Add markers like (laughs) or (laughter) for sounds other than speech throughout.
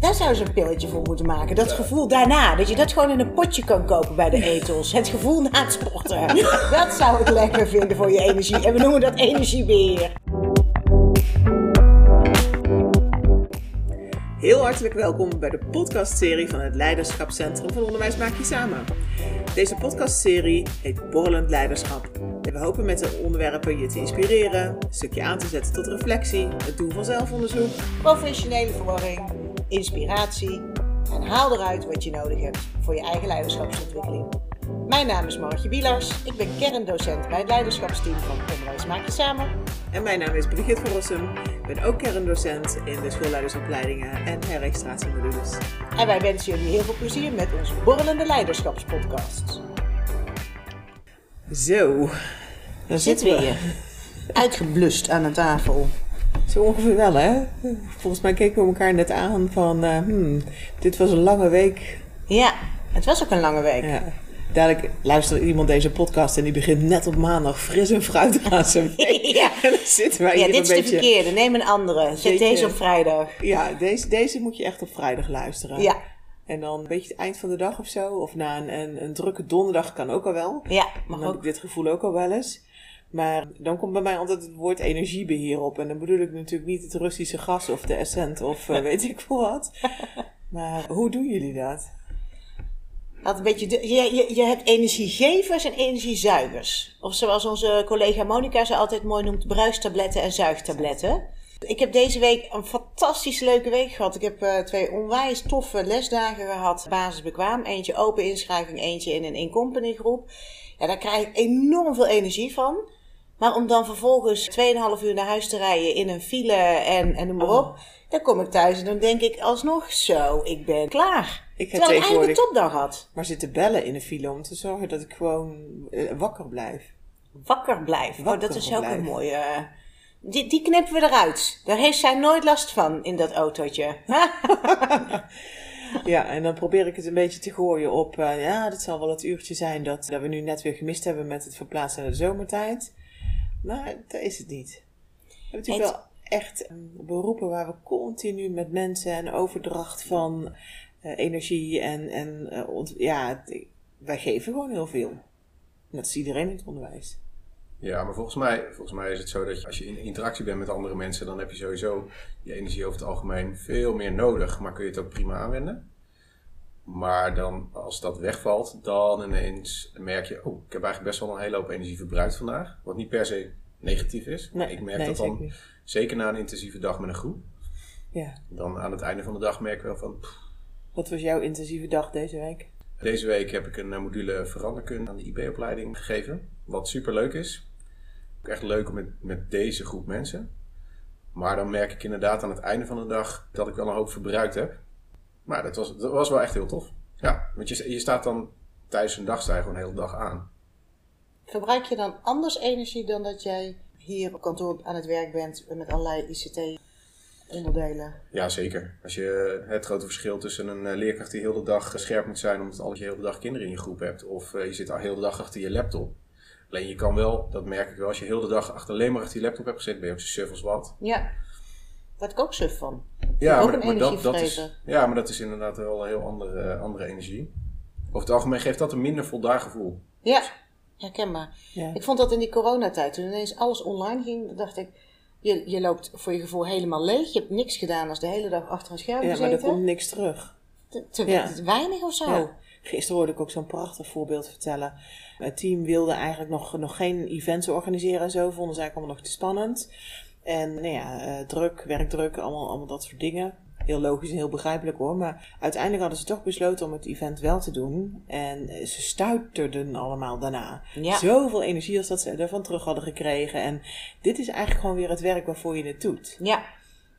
Daar zou ze een pilletje voor moeten maken. Dat gevoel daarna. Dat je dat gewoon in een potje kan kopen bij de etels. Het gevoel na het sporten. Dat zou ik lekker vinden voor je energie. En we noemen dat energiebeheer. Heel hartelijk welkom bij de podcastserie van het Leiderschapscentrum van Onderwijs Maak Je Samen. Deze podcastserie heet Borrelend Leiderschap. En we hopen met de onderwerpen je te inspireren, een stukje aan te zetten tot reflectie, het doen van zelfonderzoek, Professionele verwarring, inspiratie. En haal eruit wat je nodig hebt voor je eigen leiderschapsontwikkeling. Mijn naam is Margje Bielars. Ik ben kerndocent bij het leiderschapsteam van Onderwijs Maak Je Samen. En mijn naam is Brigitte van Rossum. Ik ben ook kerndocent in de schoolleidersopleidingen en herregistratiemodules. En wij wensen jullie heel veel plezier met onze borrelende leiderschapspodcast. Zo, dan Zitten we hier. Uitgeblust aan een tafel. Zo ongeveer wel, hè? Volgens mij keken we elkaar net aan van, eh, hmm, dit was een lange week. Ja, het was ook een lange week. Ja. Dadelijk luistert iemand deze podcast en die begint net op maandag fris en fruitig aan zijn (laughs) week. Ja. (laughs) En dan zitten wij Ja, hier dit is een de beetje... verkeerde. Neem een andere. Zet deze op vrijdag. Ja, deze, deze moet je echt op vrijdag luisteren. Ja, En dan een beetje het eind van de dag of zo. Of na een, een, een drukke donderdag kan ook al wel. ja, Dan mag heb ik ook. dit gevoel ook al wel eens. Maar dan komt bij mij altijd het woord energiebeheer op. En dan bedoel ik natuurlijk niet het Russische gas of de Essent of eh, (laughs) weet ik veel wat. Maar hoe doen jullie dat? Dat een beetje de- je, je, je hebt energiegevers en energiezuigers. Of zoals onze collega Monica ze altijd mooi noemt, bruistabletten en zuigtabletten. Ik heb deze week een fantastisch leuke week gehad. Ik heb eh, twee onwijs toffe lesdagen gehad. Basisbekwaam. Eentje open inschrijving, eentje in een in-company groep. Ja, daar krijg ik enorm veel energie van. Maar om dan vervolgens 2,5 uur naar huis te rijden in een file en, en noem maar op. Dan kom ik thuis en dan denk ik alsnog zo, ik ben klaar. Ik heb Terwijl ik eigenlijk een topdag had. maar zitten bellen in de file om te zorgen dat ik gewoon eh, wakker blijf. Wakker blijven. Oh, Wakker dat is ook blijven. een mooie. eh, Die, die knippen we eruit. Daar heeft zij nooit last van in dat autootje. (laughs) Ja, en dan probeer ik het een beetje te gooien op, eh, ja, dat zal wel het uurtje zijn dat, dat we nu net weer gemist hebben met het verplaatsen naar de zomertijd. Maar dat is het niet. We hebben natuurlijk Het- wel echt eh, beroepen waar we continu met mensen en overdracht van eh, energie en, en eh, ont- ja, het- wij geven gewoon heel veel. Dat is iedereen in het onderwijs. Ja, maar volgens mij, volgens mij is het zo dat je, als je in interactie bent met andere mensen, dan heb je sowieso je energie over het algemeen veel meer nodig, maar kun je het ook prima aanwenden. Maar dan, als dat wegvalt, dan ineens merk je, oh, ik heb eigenlijk best wel een hele hoop energie verbruikt vandaag. Wat niet per se negatief is. maar ik merk nee, dat zeker dan, zeker na een intensieve dag met een groep. Ja. Dan aan het einde van de dag merk ik wel van, pff, Wat was jouw intensieve dag deze week? Deze week heb ik een eh, module veranderkunde aan de IB-opleiding gegeven. Wat super leuk is. Ook echt leuk met, met deze groep mensen. Maar dan merk ik inderdaad aan het einde van de dag dat ik wel een hoop verbruikt heb. Maar dat was, dat was wel echt heel tof. Ja, want je, je staat dan tijdens een dag sta je gewoon de hele dag aan. Verbruik je dan anders energie dan dat jij hier op kantoor aan het werk bent met allerlei ICT-onderdelen? Ja, zeker. Als je het grote verschil tussen een eh, leerkracht die heel de dag scherp moet zijn omdat al je hele dag kinderen in je groep hebt. Of eh, je zit al heel de dag achter je laptop. Alleen je kan wel, dat merk ik wel, als je heel de dag achter, alleen maar achter je laptop hebt gezeten, ben je zo suf als wat. Ja. Word ik ook suf van. Ja, ook maar, een maar dat, dat is, ja, maar dat is inderdaad wel een heel andere, andere energie. Over het algemeen geeft dat een minder voldaan gevoel. Ja, herkenbaar. Ja. Ik vond dat in die coronatijd, toen ineens alles online ging, dacht ik, je, je loopt voor je gevoel helemaal leeg. Je hebt niks gedaan als de hele dag achter een scherm Ja, maar er gezeten. komt niks terug. Te, te- Ja. te weinig of zo. Ja. Gisteren hoorde ik ook zo'n prachtig voorbeeld vertellen. Het team wilde eigenlijk nog, nog geen events organiseren en zo. Vonden ze eigenlijk allemaal nog te spannend. En nou ja, eh, druk, werkdruk, allemaal, allemaal dat soort dingen. Heel logisch en heel begrijpelijk hoor. Maar uiteindelijk hadden ze toch besloten om het event wel te doen. En eh, ze stuiterden allemaal daarna. Ja. Zoveel energie als dat ze ervan terug hadden gekregen. En dit is eigenlijk gewoon weer het werk waarvoor je het doet. Ja.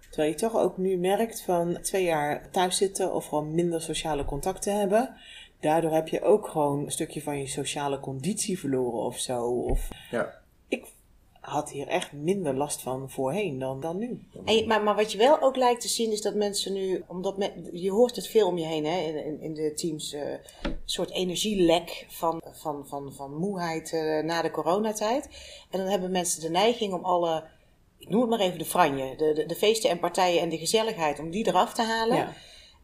Terwijl je toch ook nu merkt van twee jaar thuis zitten of gewoon minder sociale contacten hebben. Daardoor heb je ook gewoon een stukje van je sociale conditie verloren of zo. Of Ja. ik had hier echt minder last van voorheen dan, dan nu. En je- maar, maar wat je wel ook lijkt te zien is dat mensen nu, omdat men, je hoort het veel om je heen hè, in, in, de teams, eh, een soort energielek van, van, van, van moeheid eh, na de coronatijd. En dan hebben mensen de neiging om alle, ik noem het maar even de franje, de, de, de feesten en partijen en de gezelligheid, om die eraf te halen. Ja.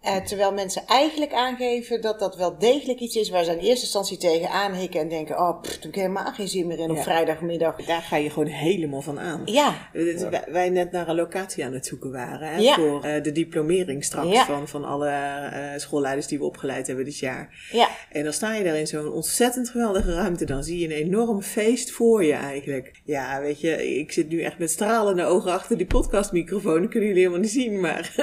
Eh, terwijl mensen eigenlijk aangeven dat dat wel degelijk iets is waar ze in eerste instantie tegen aanhikken en denken: oh, pff, heb ik helemaal geen zin meer in op Ja. vrijdagmiddag. Daar ga je gewoon helemaal van aan. Ja, Dus wij- Wij net naar een locatie aan het zoeken waren hè, Ja. voor eh, de diplomering straks Ja. van, van alle eh, schoolleiders die we opgeleid hebben dit jaar. ja. En dan sta je daar in zo'n ontzettend geweldige ruimte. Dan zie je een enorm feest voor je eigenlijk. Ja, weet je, ik zit nu echt met stralende ogen achter die podcastmicrofoon. Dat kunnen jullie helemaal niet zien, maar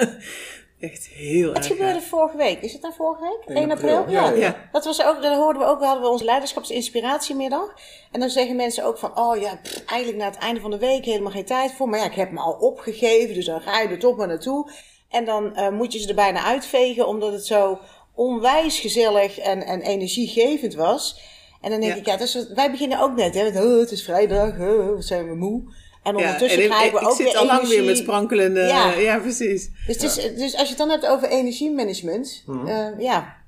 echt heel erg. gebeurde vorige week? Is het nou vorige week? 1 1 april? april, Ja. ja, ja. Dat was ook, dat hoorden we ook, we hadden we onze leiderschapsinspiratiemiddag. En dan zeggen mensen ook van, oh ja, pff, eigenlijk na het einde van de week helemaal geen tijd voor. Maar ja, ik heb me al opgegeven, dus dan ga je er toch maar naartoe. En dan eh, moet je ze er bijna uitvegen, omdat het zo onwijs gezellig en, en energiegevend was. En dan denk Ja. ik, ja, dus wij beginnen ook net, hè, met, oh, het is vrijdag, oh, wat zijn we moe. En Ja, ondertussen en krijgen we ik ook zit weer al lang energie. weer met sprankelende... Ja. Ja, precies. Dus, het is, dus als je het dan hebt over energiemanagement, Mhm. eh, ja.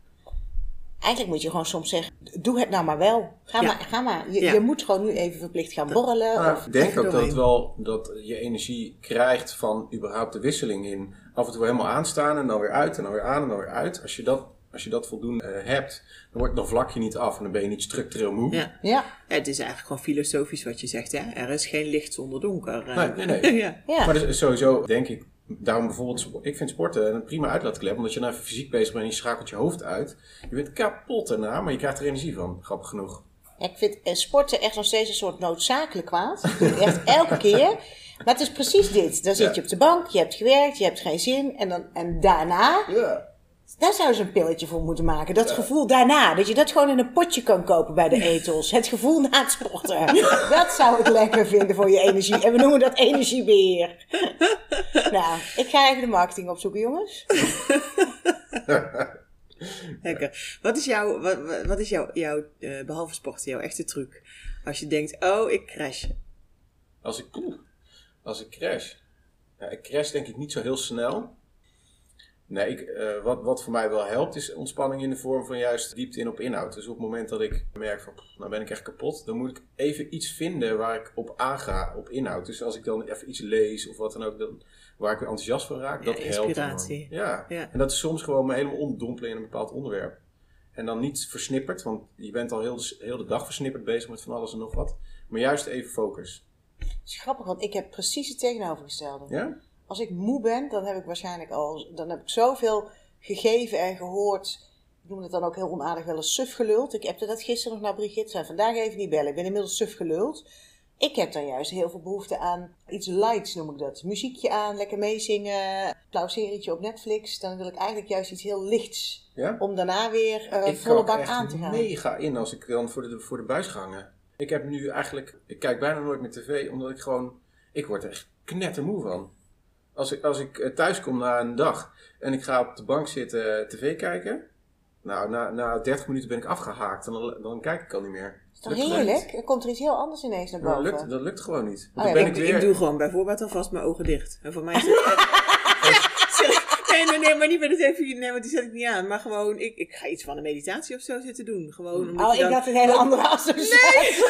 Eigenlijk moet je gewoon soms zeggen, doe het nou maar wel. Ga, Ja. maar, ga maar. Je, Ja. je moet gewoon nu even verplicht gaan borrelen. Of, ik denk ook dat wel dat je energie krijgt van überhaupt de wisseling in af en toe helemaal aanstaan en dan weer uit en dan weer aan en dan weer uit. Als je dat, als je dat voldoende eh, hebt, dan, wordt, dan vlak je niet af en dan ben je niet structureel moe. Ja. ja, het is eigenlijk gewoon filosofisch wat je zegt, hè. Er is geen licht zonder donker. eh. Nee, nee, nee. (laughs) ja. ja. Maar dus sowieso denk ik, daarom bijvoorbeeld, ik vind sporten een prima uitlaatklep, omdat je dan even fysiek bezig bent en je schakelt je hoofd uit. Je bent kapot daarna, maar je krijgt er energie van, grappig genoeg. Ja, ik vind eh, sporten echt nog steeds een soort noodzakelijk kwaad. Echt elke keer. Maar het is precies dit. Dan zit Ja. je op de bank, je hebt gewerkt, je hebt geen zin. En, dan, en daarna, Ja. Daar zouden ze een pilletje voor moeten maken. Dat gevoel daarna, dat je dat gewoon in een potje kan kopen bij de etels. Het gevoel na het sporten. (laughs) Dat zou ik lekker vinden voor je energie. En we noemen dat energiebeheer. nou, ik ga even de marketing opzoeken, jongens. (laughs) Lekker. Wat is jouw, wat, is jouw, jouw eh, behalve sporten, jouw echte truc? Als je denkt, oh, ik crash. Als ik, als ik crash. Ja, ik crash denk ik niet zo heel snel. Nee, ik, eh, wat, wat voor mij wel helpt is ontspanning in de vorm van juist diepte in op inhoud. Dus op het moment dat ik merk van, pff, nou ben ik echt kapot, dan moet ik even iets vinden waar ik op aanga, op inhoud. Dus als ik dan even iets lees of wat dan ook, dan, waar ik weer enthousiast van raak, Ja, dat helpt. inspiratie. enorm. Ja. Ja. en dat is soms gewoon me helemaal omdompelen in een bepaald onderwerp. En dan niet versnipperd, want je bent al heel de, heel de dag versnipperd bezig met van alles en nog wat. Maar juist even focus. Het is grappig, want ik heb precies het tegenovergestelde. Ja? Als ik moe ben, dan heb ik waarschijnlijk al, dan heb ik zoveel gegeven en gehoord. Ik noem het dan ook heel onaardig wel eens suf geluld. Ik heb dat gisteren nog naar Brigitte. Zei, vandaag even niet bellen. Ik ben inmiddels suf geluld. Ik heb dan juist heel veel behoefte aan iets lights, noem ik dat. Muziekje aan, lekker meezingen. Flauw serietje op Netflix. Dan wil ik eigenlijk juist iets heel lichts. Ja? Om daarna weer ik volle bak aan te gaan. mega in als ik dan voor de, voor de buis ga hangen. Ik heb nu eigenlijk, ik kijk bijna nooit meer tv, omdat ik gewoon, ik word er echt knettermoe van. Als ik, als ik eh, thuis kom na een dag en ik ga op de bank zitten eh, tv kijken, nou, na, na 30 minuten ben ik afgehaakt en dan, dan kijk ik al niet meer. is gewoon niet. heerlijk? Er komt er iets heel anders ineens naar Nou, boven. dat, lukt, dat lukt gewoon niet. Oh ja, ben Ik, ik weer... ik doe gewoon bijvoorbeeld alvast mijn ogen dicht. En voor mij is het... (laughs) (laughs) nee, nee, nee, maar niet met het even... Nee, want die zet ik niet aan. Maar gewoon, ik, ik ga iets van een meditatie of zo zitten doen. Gewoon omdat Oh, ik dan... had een hele andere (laughs) associatie.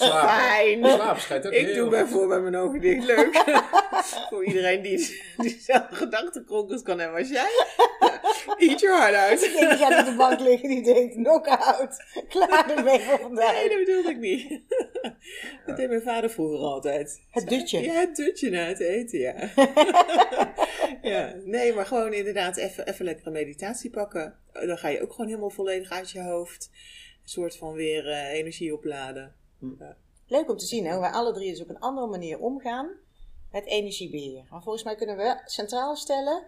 Slapen. Fijn. Schijnt ook Ik heel doe bijvoorbeeld mijn ogen dicht. Leuk. (laughs) Voor iedereen die diezelfde gedachtenkronkels kan hebben als jij. Eat your heart out. Ik denk, die gaat op de bank liggen die denkt, knock-out. Klaar ermee voor vandaag. Nee, dat bedoelde ik niet. (laughs) Dat deed mijn vader vroeger altijd. Het dutje. Ja, het dutje na het eten, ja. (laughs) ja. Nee, maar gewoon inderdaad even, even lekker een meditatie pakken. Dan ga je ook gewoon helemaal volledig uit je hoofd. Een soort van weer eh, energie opladen. Leuk om te zien hè, hoe wij alle drie dus op een andere manier omgaan met energiebeheer. Maar volgens mij kunnen we centraal stellen,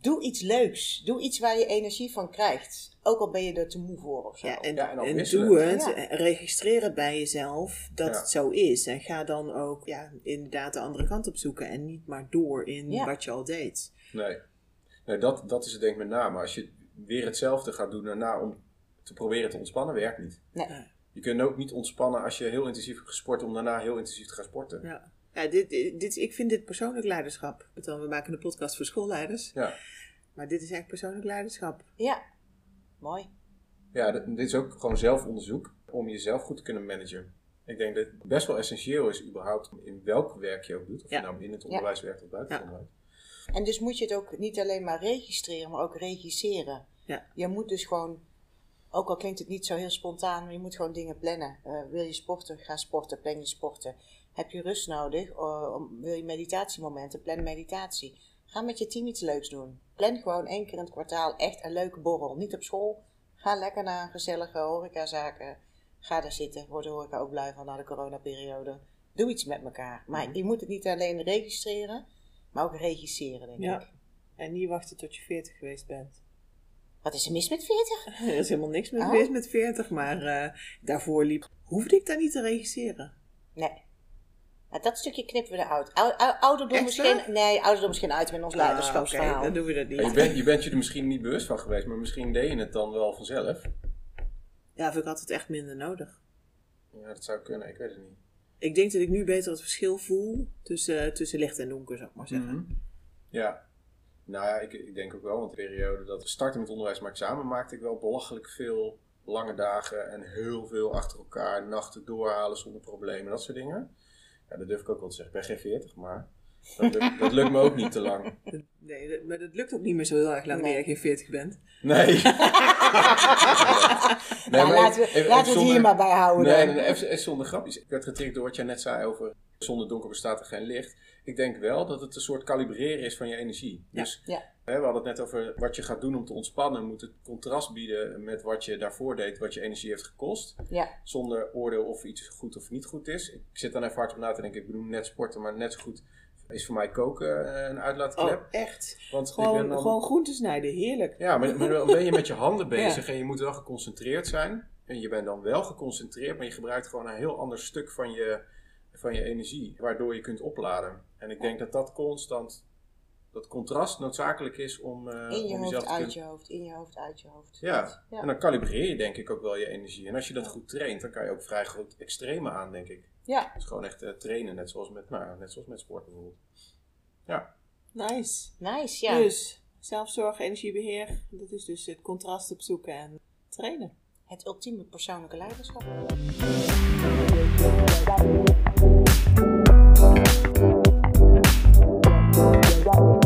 doe iets leuks. Doe iets waar je energie van krijgt. Ook al ben je er te moe voor of zo. Ja, en, Ja, en ook en wisselen. doe het. Ja. Registreer het bij jezelf dat Ja. het zo is. En ga dan ook ja, inderdaad de andere kant op zoeken. En niet maar door in Ja. wat je al deed. Nee, nee dat, dat is het denk ik met name. Als je weer hetzelfde gaat doen daarna om te proberen te ontspannen, werkt niet. Nee. Je kunt ook niet ontspannen als je heel intensief hebt gesport om daarna heel intensief te gaan sporten. Ja. Ja, dit, dit, ik vind dit persoonlijk leiderschap. Want We maken een podcast voor schoolleiders. Ja, Maar dit is eigenlijk persoonlijk leiderschap. Ja, mooi. ja dit is ook gewoon zelfonderzoek om jezelf goed te kunnen managen. Ik denk dat het best wel essentieel is überhaupt in welk werk je ook doet. Of Ja. je nou in het onderwijs werkt of buiten het Ja. onderwijs. En dus moet je het ook niet alleen maar registreren, maar ook regisseren. Ja. Je moet dus gewoon, ook al klinkt het niet zo heel spontaan, maar je moet gewoon dingen plannen. Eh, wil je sporten, ga sporten, plan je sporten. Heb je rust nodig, wil je meditatiemomenten, plan meditatie. Ga met je team iets leuks doen. Plan gewoon één keer in het kwartaal echt een leuke borrel. Niet op school. Ga lekker naar een gezellige horecazaken. Ga daar zitten. Wordt de horeca ook blij van na de coronaperiode. Doe iets met elkaar. Maar je moet het niet alleen registreren, maar ook regisseren, denk ik. Ja. En niet wachten tot je 40 geweest bent. Wat is er mis met 40? (laughs) Er is helemaal niks met Oh. met 40, maar eh, daarvoor liep. Hoefde ik daar niet te regisseren? Nee. Nou, dat stukje knippen we eruit. Ou, ou, ouderdom Echt misschien. Nee, ouderdom misschien uit in ons Ah, leiderschapsverhaal. dan doen we dat Je niet. bent, je bent je er misschien niet bewust van geweest, maar misschien deed je het dan wel vanzelf. Ja, of ik had het echt minder nodig. Ja, dat zou kunnen, ik weet het niet. Ik denk dat ik nu beter het verschil voel tussen, tussen licht en donker, zou ik maar zeggen. Mhm. Ja. Nou ja, ik, ik denk ook wel, want de periode dat we starten met onderwijs maar examen maakte ik wel belachelijk veel lange dagen en heel veel achter elkaar, nachten doorhalen zonder problemen, dat soort dingen. Ja, dat durf ik ook wel te zeggen. Ik ben geen 40, maar dat lukt, dat lukt me ook niet te lang. (laughs) Nee, dat- maar dat lukt ook niet meer zo heel erg lang Nee. wanneer je geen 40 bent. Nee. (laughs) Nee, Nou, maar laten we, even- even laten we het zonder- hier maar bij houden. Nee, nee, nee, even, even zonder grapjes. Ik werd getriggerd door wat jij net zei over zonder donker bestaat er geen licht. Ik denk wel dat het een soort kalibreren is van je energie. Ja. Dus Ja. hè, we hadden het net over wat je gaat doen om te ontspannen. Moet het contrast bieden met wat je daarvoor deed, wat je energie heeft gekost. Ja. Zonder oordeel of iets goed of niet goed is. Ik zit dan even hard op na te denken. Ik bedoel net sporten, maar net zo goed is voor mij koken eh, een uitlaatklep. Oh, echt? Want ik Gewoon, ben gewoon groenten snijden, heerlijk. Ja, maar, maar dan ben je met je handen (laughs) bezig en je moet wel geconcentreerd zijn. En je bent dan wel geconcentreerd, maar je gebruikt gewoon een heel ander stuk van je, van je energie, waardoor je kunt opladen. En ik denk dat dat constant, dat contrast noodzakelijk is om, eh, In je om hoofd, jezelf te uit kunnen... je hoofd, in je hoofd, uit je hoofd. Ja. Ja. en dan kalibreer je denk ik ook wel je energie. En als je dat goed traint, dan kan je ook vrij groot extreme aan, denk ik. Ja. Dus gewoon echt eh, trainen, net zoals met, nou, net zoals met sport bijvoorbeeld. Ja. Nice. Nice, ja. Dus, zelfzorg, energiebeheer, dat is dus het contrast opzoeken en trainen. Het ultieme persoonlijke leiderschap. You.